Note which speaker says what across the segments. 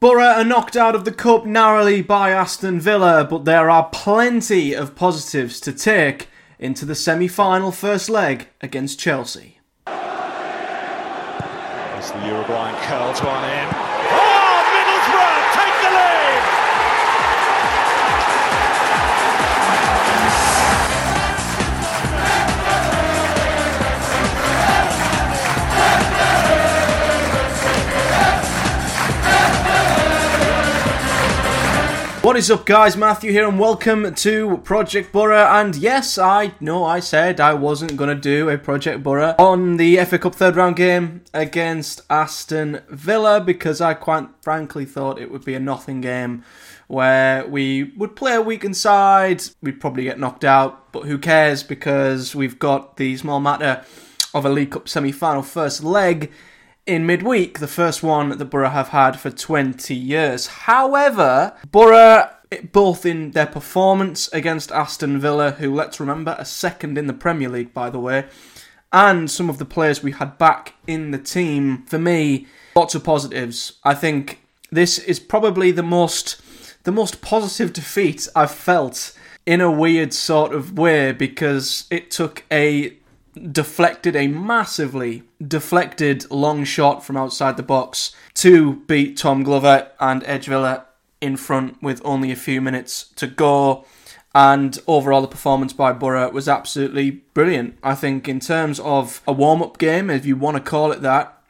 Speaker 1: Boro are knocked out of the cup narrowly by Aston Villa, but there are plenty of positives to take into the semi final first leg against Chelsea.
Speaker 2: As the Uruguayan curls one in.
Speaker 1: What is up, guys? Matthew here, and welcome to Project Boro. And yes, I know I said I wasn't going to do a Project Boro on the FA Cup third round game against Aston Villa because I quite frankly thought it would be a nothing game where we would play a weakened side, we'd probably get knocked out, but who cares because we've got the small matter of a League Cup semi final first leg in midweek, the first one that Boro have had for 20 years. However, Boro, both in their performance against Aston Villa, who, let's remember, are second in the Premier League, by the way, and some of the players we had back in the team, for me, lots of positives. I think this is probably the most the most positive defeat I've felt in a weird sort of way because it took a deflected a massively deflected long shot from outside the box to beat Tom Glover and Edge Villa in front with only a few minutes to go. And overall, the performance by Boro was absolutely brilliant. I think, in terms of a warm up game, if you want to call it that,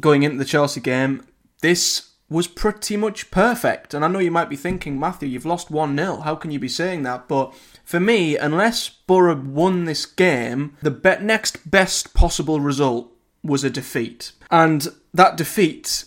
Speaker 1: going into the Chelsea game, this was pretty much perfect. And I know you might be thinking, Matthew, you've lost 1 0. How can you be saying that? But for me, unless Boro won this game, the be- next best possible result was a defeat. And that defeat,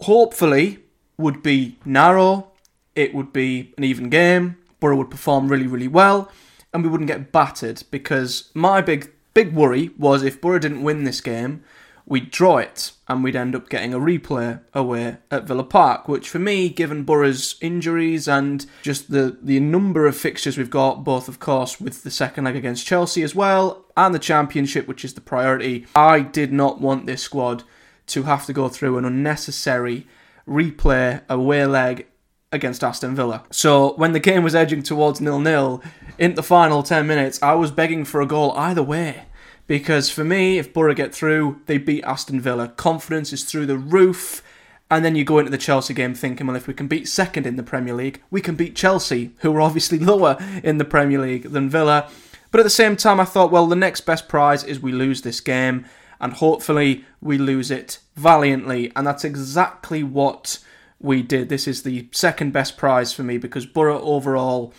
Speaker 1: hopefully, would be narrow, it would be an even game, Boro would perform really, really well, and we wouldn't get battered because my big, big worry was if Boro didn't win this game, we'd draw it and we'd end up getting a replay away at Villa Park, which for me, given Boro's injuries and just the, the number of fixtures we've got, both of course with the second leg against Chelsea as well, and the championship, which is the priority, I did not want this squad to have to go through an unnecessary replay away leg against Aston Villa. So when the game was edging towards nil-nil, in the final 10 minutes, I was begging for a goal either way because for me, if Boro get through, they beat Aston Villa. Confidence is through the roof. And then you go into the Chelsea game thinking, well, if we can beat second in the Premier League, we can beat Chelsea, who are obviously lower in the Premier League than Villa. But at the same time, I thought, well, the next best prize is we lose this game, and hopefully we lose it valiantly. And that's exactly what we did. This is the second best prize for me because Boro overall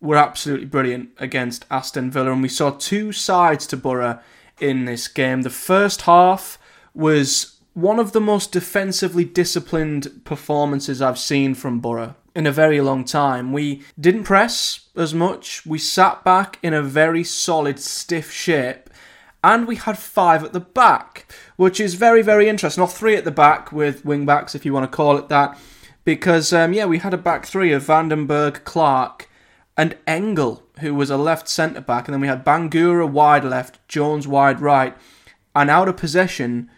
Speaker 1: were absolutely brilliant against Aston Villa, and we saw two sides to Boro in this game. The first half was one of the most defensively disciplined performances I've seen from Boro in a very long time. We didn't press as much, we sat back in a very solid, stiff shape. And we had five at the back, which is very, very interesting. Or three at the back with wing backs, if you want to call it that. Because, um, yeah, we had a back three of Vandenberg, Clarke, and Engel, who was a left centre back, and then we had Bangura wide left, Jones wide right, and out of possession.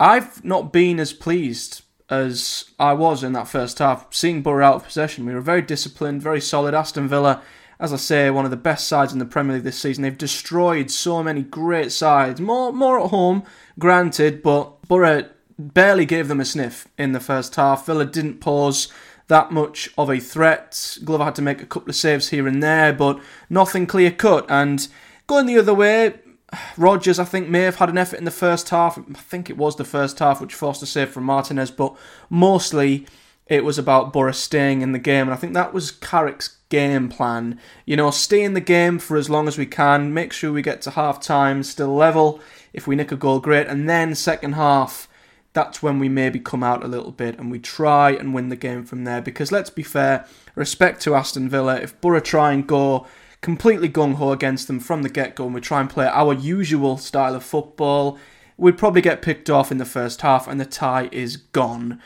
Speaker 1: I've not been as pleased as I was in that first half, seeing Boro out of possession. We were very disciplined, very solid. Aston Villa, as I say, one of the best sides in the Premier League this season. They've destroyed so many great sides, more more at home, granted, but Boro barely gave them a sniff in the first half. Villa didn't pause that much of a threat. Glover had to make a couple of saves here and there, but nothing clear cut. And going the other way, Rogers, I think, may have had an effort in the first half. I think it was the first half which forced a save from Martinez, but mostly it was about Boro staying in the game. And I think that was Carrick's game plan. You know, stay in the game for as long as we can, make sure we get to half time still level. If we nick a goal, great. And then second half that's when we maybe come out a little bit and we try and win the game from there. Because let's be fair, respect to Aston Villa, if Boro try and go completely gung ho against them from the get go and we try and play our usual style of football, we'd probably get picked off in the first half and the tie is gone.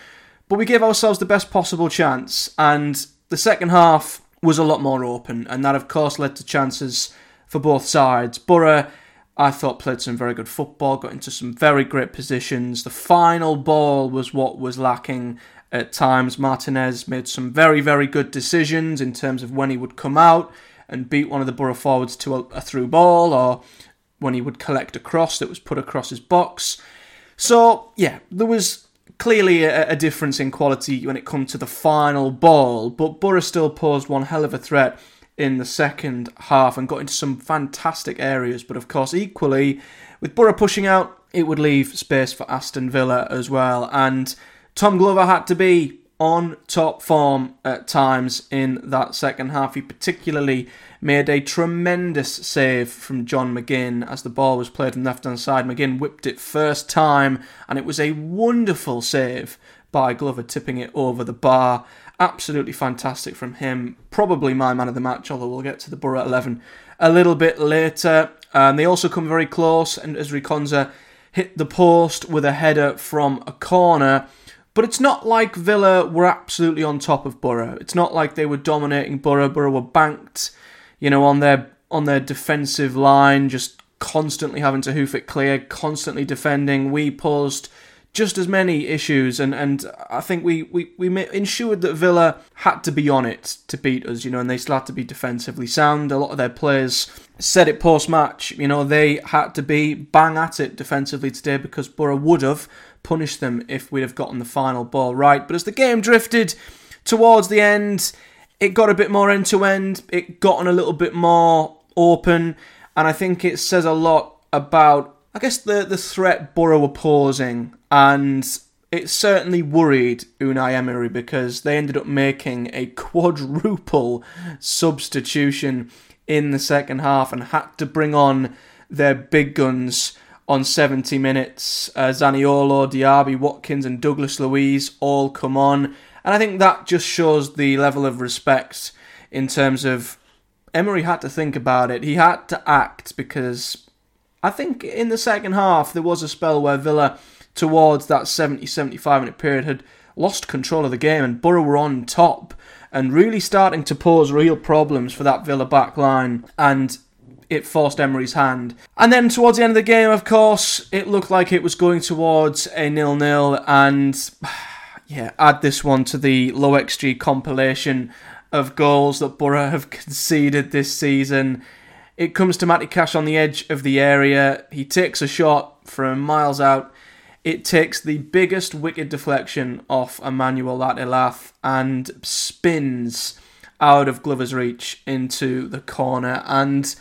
Speaker 1: But we gave ourselves the best possible chance, and the second half was a lot more open, and that of course led to chances for both sides. Boro I thought played some very good football, got into some very great positions. The final ball was what was lacking, at times. Martinez made some very, very good decisions in terms of when he would come out and beat one of the Boro forwards to a, a through ball or when he would collect a cross that was put across his box. So, yeah, there was clearly a, a, difference in quality when it comes to the final ball, but Boro still posed one hell of a threat in the second half and got into some fantastic areas. But of course, equally, with Boro pushing out, it would leave space for Aston Villa as well. And Tom Glover had to be on top form at times in that second half. He particularly made a tremendous save from John McGinn as the ball was played from the left hand side. McGinn whipped it first time, and it was a wonderful save by Glover, tipping it over the bar. Absolutely fantastic from him. Probably my man of the match, although we'll get to the Boro 11 a little bit later. Um, they also come very close, and Ezri Konsa hit the post with a header from a corner. But it's not like Villa were absolutely on top of Boro. It's not like they were dominating Boro. Boro were banked, you know, on their on their defensive line, just constantly having to hoof it clear, constantly defending. We posed just as many issues, and, and I think we, we, we ensured that Villa had to be on it to beat us, you know, and they still had to be defensively sound. A lot of their players said it post match, you know, they had to be bang at it defensively today because Boro would have punished them if we'd have gotten the final ball right. But as the game drifted towards the end, it got a bit more end to end, it got on a little bit more open, and I think it says a lot about I guess the the threat Boro were posing, and it certainly worried Unai Emery because they ended up making a quadruple substitution in the second half and had to bring on their big guns on 70 minutes. Uh, Zaniolo, Diaby, Watkins, and Douglas Luiz all come on. And I think that just shows the level of respect in terms of Emery had to think about it. He had to act because I think in the second half there was a spell where Villa, towards that 70 75 minute period, had lost control of the game and Boro were on top and really starting to pose real problems for that Villa back line. And it forced Emery's hand. And then towards the end of the game, of course, it looked like it was going towards a nil-nil. And yeah, add this one to the low XG compilation of goals that Boro have conceded this season. It comes to Matty Cash on the edge of the area. He takes a shot from miles out. It takes the biggest wicked deflection off Emmanuel Elath and spins out of Glover's reach into the corner. And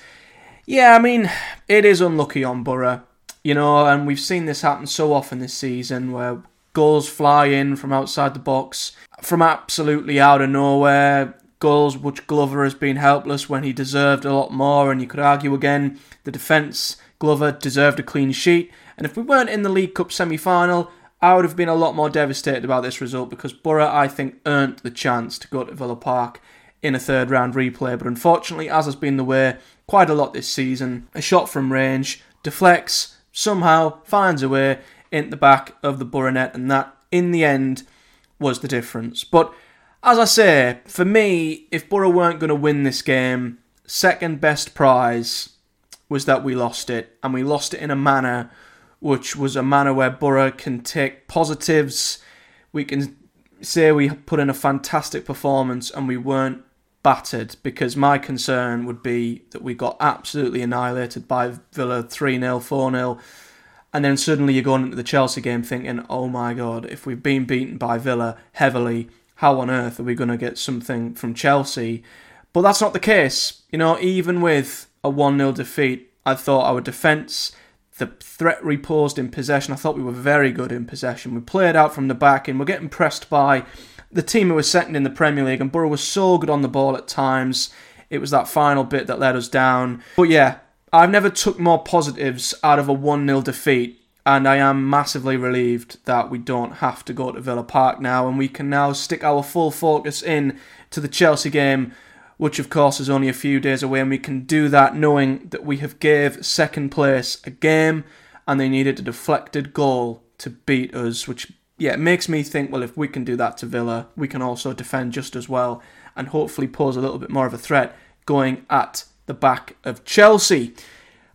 Speaker 1: yeah, I mean, it is unlucky on Boro, you know, and we've seen this happen so often this season where goals fly in from outside the box, from absolutely out of nowhere goals which Glover has been helpless when he deserved a lot more. And you could argue again, the defence, Glover deserved a clean sheet. And if we weren't in the League Cup semi final, I would have been a lot more devastated about this result because Boro, I think, earned the chance to go to Villa Park in a third round replay. But unfortunately, as has been the way quite a lot this season, a shot from range deflects, somehow finds a way in the back of the Boro net, and that, in the end, was the difference. But as I say, for me, if Boro weren't going to win this game, second best prize was that we lost it, and we lost it in a manner which was a manner where Boro can take positives. We can say we put in a fantastic performance and we weren't battered because my concern would be that we got absolutely annihilated by Villa 3 0, 4 0. And then suddenly you're going into the Chelsea game thinking, oh my god, if we've been beaten by Villa heavily, how on earth are we going to get something from Chelsea? But that's not the case. You know, even with a 1 0 defeat, I thought our defence, the threat reposed in possession, I thought we were very good in possession. We played out from the back and we're getting pressed by the team who was second in the Premier League, and Boro was so good on the ball at times. It was that final bit that let us down. But yeah, I've never took more positives out of a 1 0 defeat and I am massively relieved that we don't have to go to Villa Park now, and we can now stick our full focus in to the Chelsea game, which of course is only a few days away, and we can do that knowing that we have gave second place a game, and they needed a deflected goal to beat us, which yeah it makes me think well if we can do that to Villa, we can also defend just as well, and hopefully pose a little bit more of a threat going at the back of Chelsea.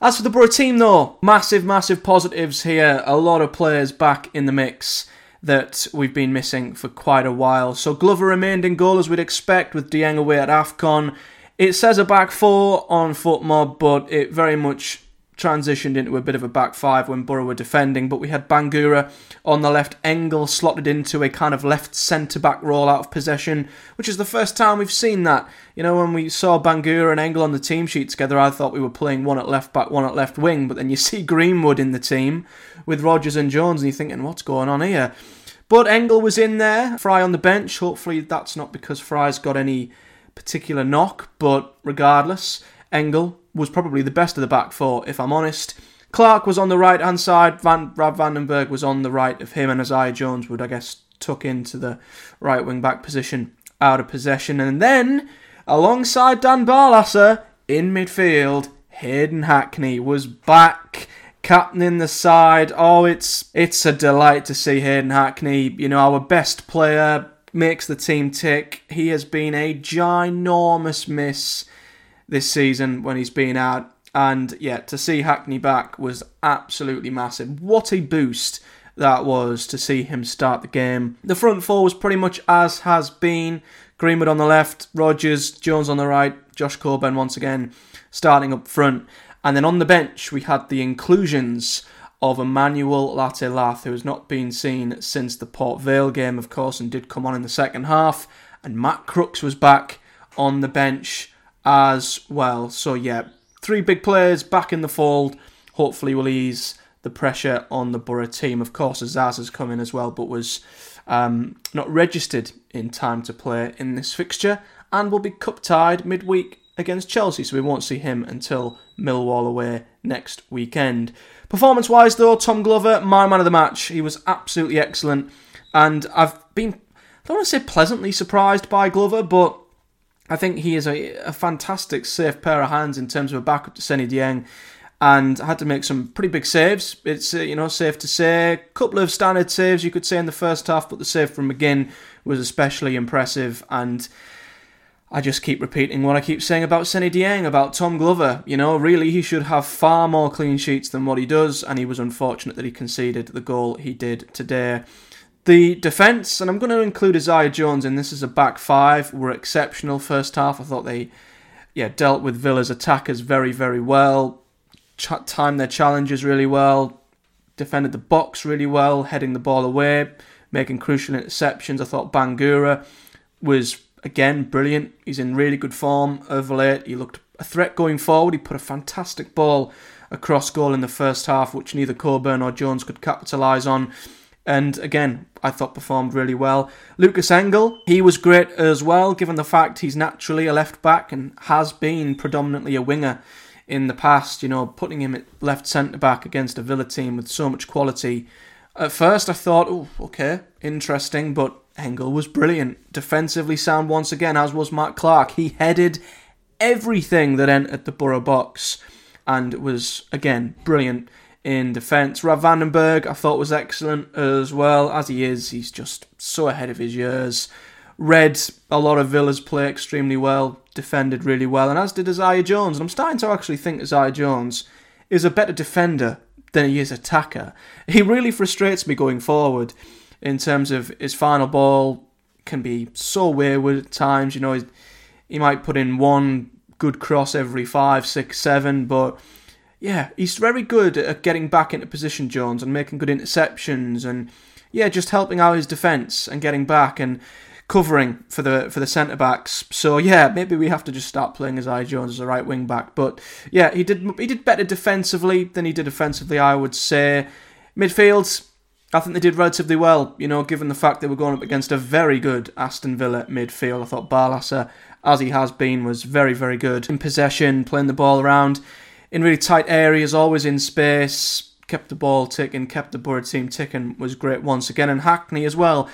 Speaker 1: As for the Boro team, though, massive, massive positives here. A lot of players back in the mix. that we've been missing for quite a while. So Glover remained in goal as we'd expect with Dieng away at AFCON. It says a back four on FotMob, but it very much transitioned into a bit of a back five when Boro were defending, but we had Bangura on the left, Engel slotted into a kind of left centre back role out of possession, which is the first time we've seen that. You know, when we saw Bangura and Engel on the team sheet together, I thought we were playing one at left back, one at left wing, but then you see Greenwood in the team with Rogers and Jones, and you're thinking, what's going on here? But Engel was in there, Fry on the bench. Hopefully, that's not because Fry's got any particular knock, but regardless, Engel was probably the best of the back four, if I'm honest. Clarke was on the right hand side, Van Brad van den Berg was on the right of him, and Isaiah Jones would, I guess, tuck into the right wing back position out of possession. And then, alongside Dan Barlaser in midfield, Hayden Hackney was back captaining the side. Oh, it's it's a delight to see Hayden Hackney, you know, our best player, makes the team tick. He has been a ginormous miss this season when he's been out. And yeah, to see Hackney back was absolutely massive. What a boost that was to see him start the game. The front four was pretty much as has been. Greenwood on the left, Rogers, Jones on the right, Josh Coburn once again starting up front. And then on the bench, we had the inclusions of Emmanuel Latte-Lath, who has not been seen since the Port Vale game, of course, and did come on in the second half. And Matt Crooks was back on the bench as well. So yeah, three big players back in the fold. Hopefully, will ease the pressure on the Boro team. Of course, Azaz has come in as well, but was um, not registered in time to play in this fixture, and will be cup tied midweek against Chelsea. So we won't see him until Millwall away next weekend. Performance wise, though, Tom Glover, my man of the match. He was absolutely excellent, and I've been I don't want to say pleasantly surprised by Glover, but I think he is a, a fantastic, safe pair of hands in terms of a backup to Seny Dieng. And had to make some pretty big saves. It's uh, you know safe to say, a couple of standard saves you could say in the first half, but the save from McGinn was especially impressive. And I just keep repeating what I keep saying about Seny Dieng, about Tom Glover. You know, really, he should have far more clean sheets than what he does, and he was unfortunate that he conceded the goal he did today. The defence, and I'm going to include Isaiah Jones in this as a back five, were exceptional first half. I thought they yeah, dealt with Villa's attackers very, very well, Ch- timed their challenges really well, defended the box really well, heading the ball away, making crucial interceptions. I thought Bangura was, again, brilliant. He's in really good form of late. He looked a threat going forward. He put a fantastic ball across goal in the first half, which neither Coburn or Jones could capitalise on and again, I thought performed really well. Lukas Engel, he was great as well, given the fact he's naturally a left back and has been predominantly a winger in the past. You know, putting him at left centre back against a Villa team with so much quality. At first, I thought, oh, okay, interesting, but Engel was brilliant. Defensively sound once again, as was Matt Clarke. He headed everything that entered the Boro box and was, again, brilliant in defence. Rav van den Berg, I thought was excellent as well. As he is, he's just so ahead of his years. Read a lot of Villa's play extremely well, defended really well, and as did Isaiah Jones. And I'm starting to actually think Isaiah Jones is a better defender than he is attacker. He really frustrates me going forward in terms of his final ball can be so wayward at times. You know, he might put in one good cross every five, six, seven, but yeah, he's very good at getting back into position, Jones, and making good interceptions, and yeah, just helping out his defence and getting back and covering for the for the centre backs. So yeah, maybe we have to just start playing Isaiah Jones as a right wing back. But yeah, he did he did better defensively than he did offensively, I would say. Midfields, I think they did relatively well. You know, given the fact they were going up against a very good Aston Villa midfield. I thought Barlaser, as he has been, was very very good in possession, playing the ball around in really tight areas, always in space, kept the ball ticking, kept the Boro team ticking, was great once again. And Hackney as well.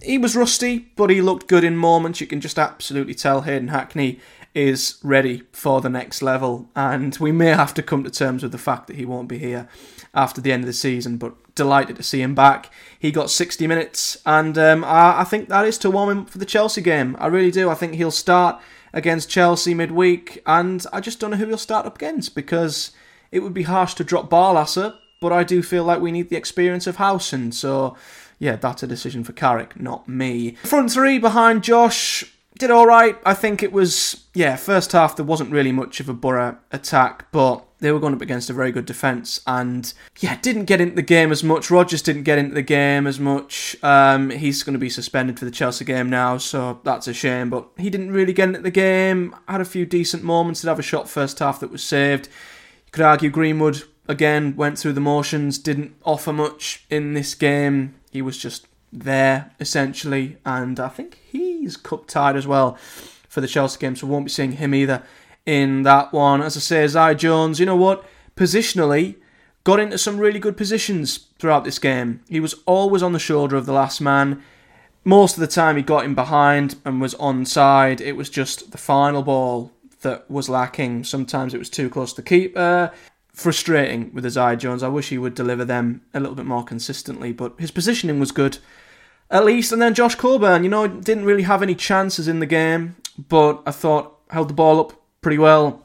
Speaker 1: He was rusty, but he looked good in moments. You can just absolutely tell Hayden Hackney is ready for the next level. And we may have to come to terms with the fact that he won't be here after the end of the season, but delighted to see him back. He got 60 minutes, and um, I, I think that is to warm him for the Chelsea game. I really do. I think he'll start against Chelsea midweek, and I just don't know who he'll start up against because it would be harsh to drop Barlaser, but I do feel like we need the experience of Howson. So, yeah, that's a decision for Carrick, not me. Front three behind Josh did all right. I think it was yeah. First half there wasn't really much of a Boro attack, but they were going up against a very good defence, and yeah, didn't get into the game as much. Rogers didn't get into the game as much. Um, he's going to be suspended for the Chelsea game now, so that's a shame. But he didn't really get into the game. Had a few decent moments. Did have a shot first half that was saved. You could argue Greenwood again went through the motions. Didn't offer much in this game. He was just there essentially, and I think he's cup tied as well for the Chelsea game, so won't be seeing him either in that one. As I say, Isaiah Jones, you know what? Positionally, got into some really good positions throughout this game. He was always on the shoulder of the last man. Most of the time, he got him behind and was onside. It was just the final ball that was lacking. Sometimes it was too close to keeper. Frustrating with Isaiah Jones. I wish he would deliver them a little bit more consistently, but his positioning was good at least. And then Josh Coburn, you know, didn't really have any chances in the game, but I thought held the ball up pretty well.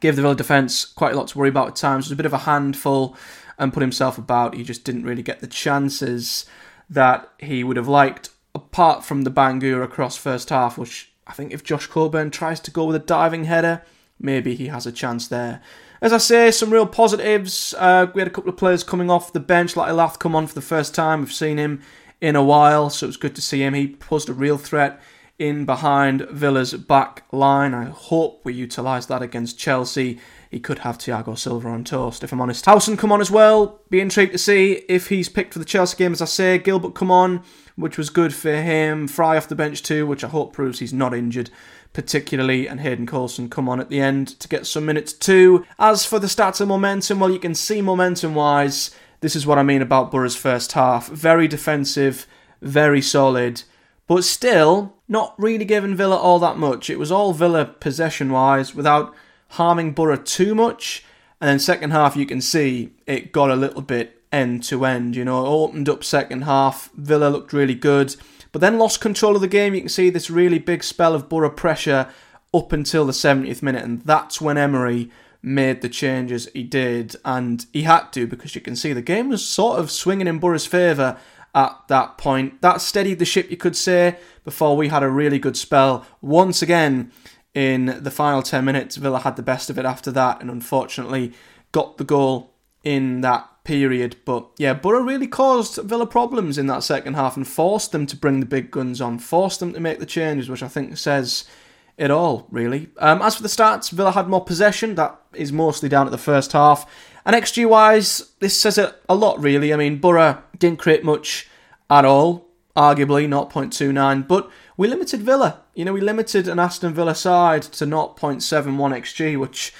Speaker 1: Gave the Villa defence quite a lot to worry about at times. It was a bit of a handful and put himself about. He just didn't really get the chances that he would have liked, apart from the Bangura across first half, which I think if Josh Coburn tries to go with a diving header, maybe he has a chance there. As I say, some real positives. Uh, we had a couple of players coming off the bench, like Elath come on for the first time. We've seen him in a while, so it's good to see him. He posed a real threat in behind Villa's back line. I hope we utilise that against Chelsea. He could have Thiago Silva on toast, if I'm honest. Howson come on as well. Be intrigued to see if he's picked for the Chelsea game, as I say. Gilbert come on, which was good for him. Fry off the bench too, which I hope proves he's not injured particularly, and Hayden Coulson come on at the end to get some minutes too. As for the stats and momentum, well, you can see momentum wise, this is what I mean about Boro's first half. Very defensive, very solid, but still not really giving Villa all that much. It was all Villa possession wise without harming Boro too much. And then second half, you can see it got a little bit end to end. You know, it opened up second half. Villa looked really good, but then lost control of the game. You can see this really big spell of Boro pressure up until the 70th minute, and that's when Emery made the changes he did, and he had to because you can see the game was sort of swinging in Boro's favour at that point. That steadied the ship, you could say, before we had a really good spell. Once again, in the final 10 minutes, Villa had the best of it after that, and unfortunately got the goal in that period. But yeah, Boro really caused Villa problems in that second half and forced them to bring the big guns on, forced them to make the changes, which I think says it all, really. Um, as for the stats, Villa had more possession. That is mostly down at the first half. And XG wise, this says it a lot, really. I mean, Boro didn't create much at all, arguably 0.29, but we limited Villa. You know, we limited an Aston Villa side to 0.71 XG, which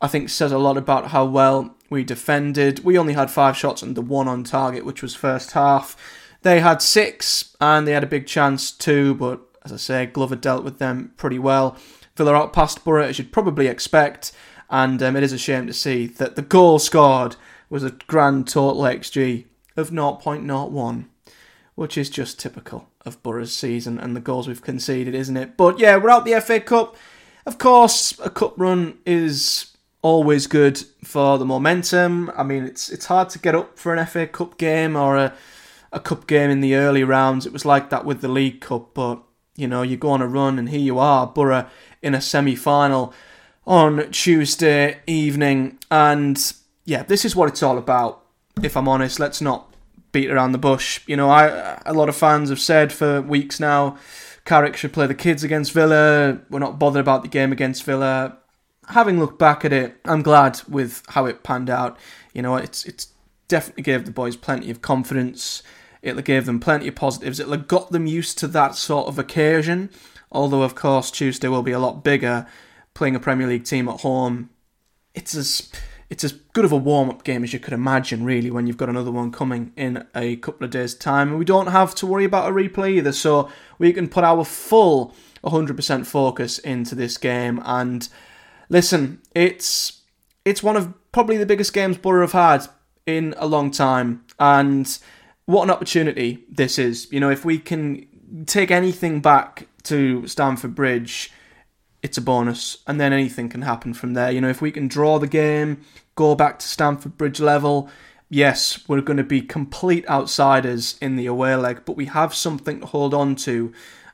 Speaker 1: I think says a lot about how well we defended. We only had five shots and the one on target, which was first half. They had six, and they had a big chance too, but as I say, Glover dealt with them pretty well. Villa outpassed Boro, as you'd probably expect, and um, it is a shame to see that the goal scored was a grand total XG of 0.01, which is just typical of Boro's season and the goals we've conceded, isn't it? But yeah, we're out the FA Cup. Of course, a cup run is always good for the momentum. I mean, it's it's hard to get up for an FA Cup game or a a cup game in the early rounds. It was like that with the League Cup, but you know, you go on a run, and here you are, Boro in a semi final on Tuesday evening. And yeah, this is what it's all about, if I'm honest. Let's not beat around the bush. You know, I a lot of fans have said for weeks now Carrick should play the kids against Villa. We're not bothered about the game against Villa. Having looked back at it, I'm glad with how it panned out. You know, it's it's definitely gave the boys plenty of confidence. It gave them plenty of positives. It got them used to that sort of occasion. Although, of course, Tuesday will be a lot bigger. Playing a Premier League team at home, it's as it's as good of a warm up game as you could imagine, really, when you've got another one coming in a couple of days' time. And we don't have to worry about a replay either, so we can put our full 100% focus into this game. And listen, it's it's one of probably the biggest games Boro have had in a long time, and what an opportunity this is. You know, if we can take anything back to Stamford Bridge, it's a bonus, and then anything can happen from there. You know, if we can draw the game, go back to Stamford Bridge level, yes, we're going to be complete outsiders in the away leg, but we have something to hold on to,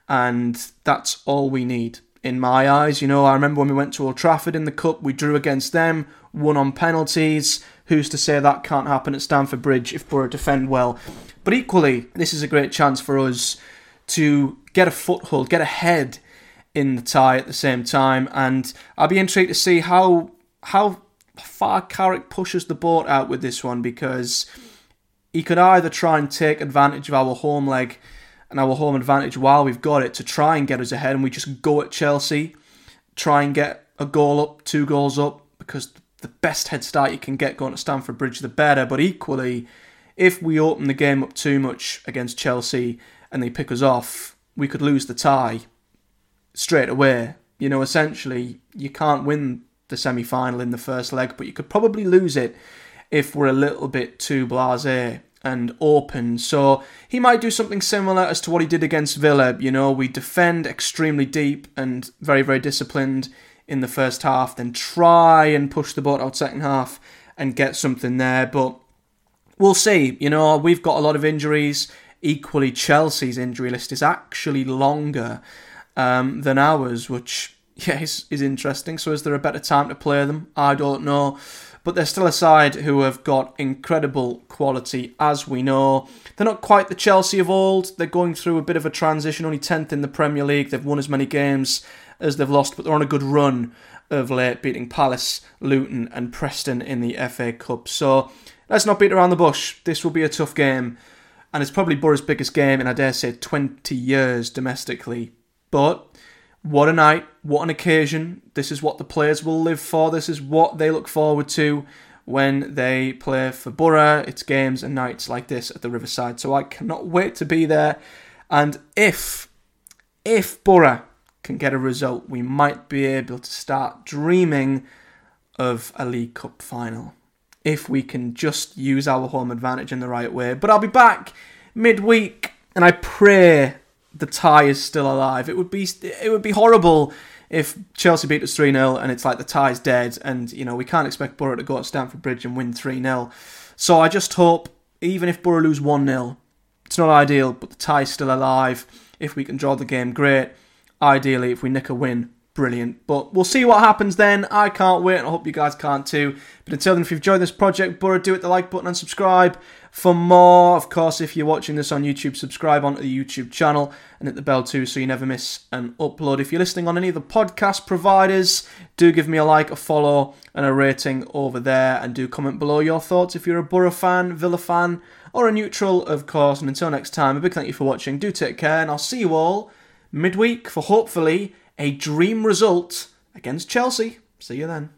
Speaker 1: and that's all we need. In my eyes, you know, I remember when we went to Old Trafford in the Cup, we drew against them, won on penalties. Who's to say that can't happen at Stamford Bridge if Boro defend well? But equally, this is a great chance for us to get a foothold, get ahead in the tie at the same time, and I'll be intrigued to see how how far Carrick pushes the boat out with this one because he could either try and take advantage of our home leg and our home advantage while we've got it to try and get us ahead, and we just go at Chelsea, try and get a goal up, two goals up, because the best head start you can get going to Stamford Bridge, the better. But equally, if we open the game up too much against Chelsea and they pick us off, we could lose the tie straight away. You know, essentially, you can't win the semi final in the first leg, but you could probably lose it if we're a little bit too blase and open. So he might do something similar as to what he did against Villa. You know, we defend extremely deep and very, very disciplined in the first half, then try and push the boat out second half and get something there. But we'll see. You know, we've got a lot of injuries. Equally, Chelsea's injury list is actually longer um, than ours, which yeah is, is interesting. So, is there a better time to play them? I don't know but they're still a side who have got incredible quality, as we know. They're not quite the Chelsea of old. They're going through a bit of a transition, only 10th in the Premier League. They've won as many games as they've lost, but they're on a good run of late, beating Palace, Luton, and Preston in the FA Cup. So let's not beat around the bush. This will be a tough game, and it's probably Boro's biggest game in, I dare say, 20 years domestically. But what a night, what an occasion. This is what the players will live for. This is what they look forward to when they play for Boro. It's games and nights like this at the Riverside. So I cannot wait to be there. And if, if Boro can get a result, we might be able to start dreaming of a League Cup final. If we can just use our home advantage in the right way. But I'll be back midweek and I pray the tie is still alive. It would be it would be horrible if Chelsea beat us 3 0 and it's like the tie's dead and you know we can't expect Boro to go to Stamford Bridge and win 3 0. So I just hope even if Boro lose 1 0, it's not ideal, but the tie's still alive. If we can draw the game, great. Ideally, if we nick a win, brilliant. But we'll see what happens then. I can't wait, and I hope you guys can't too. But until then, if you've enjoyed this project, Boro, do hit the like button and subscribe for more. Of course, if you're watching this on YouTube, subscribe onto the YouTube channel and hit the bell too so you never miss an upload. If you're listening on any of the podcast providers, do give me a like, a follow, and a rating over there. And do comment below your thoughts if you're a Boro fan, Villa fan, or a neutral, of course. And until next time, a big thank you for watching. Do take care, and I'll see you all midweek for hopefully a dream result against Chelsea. See you then.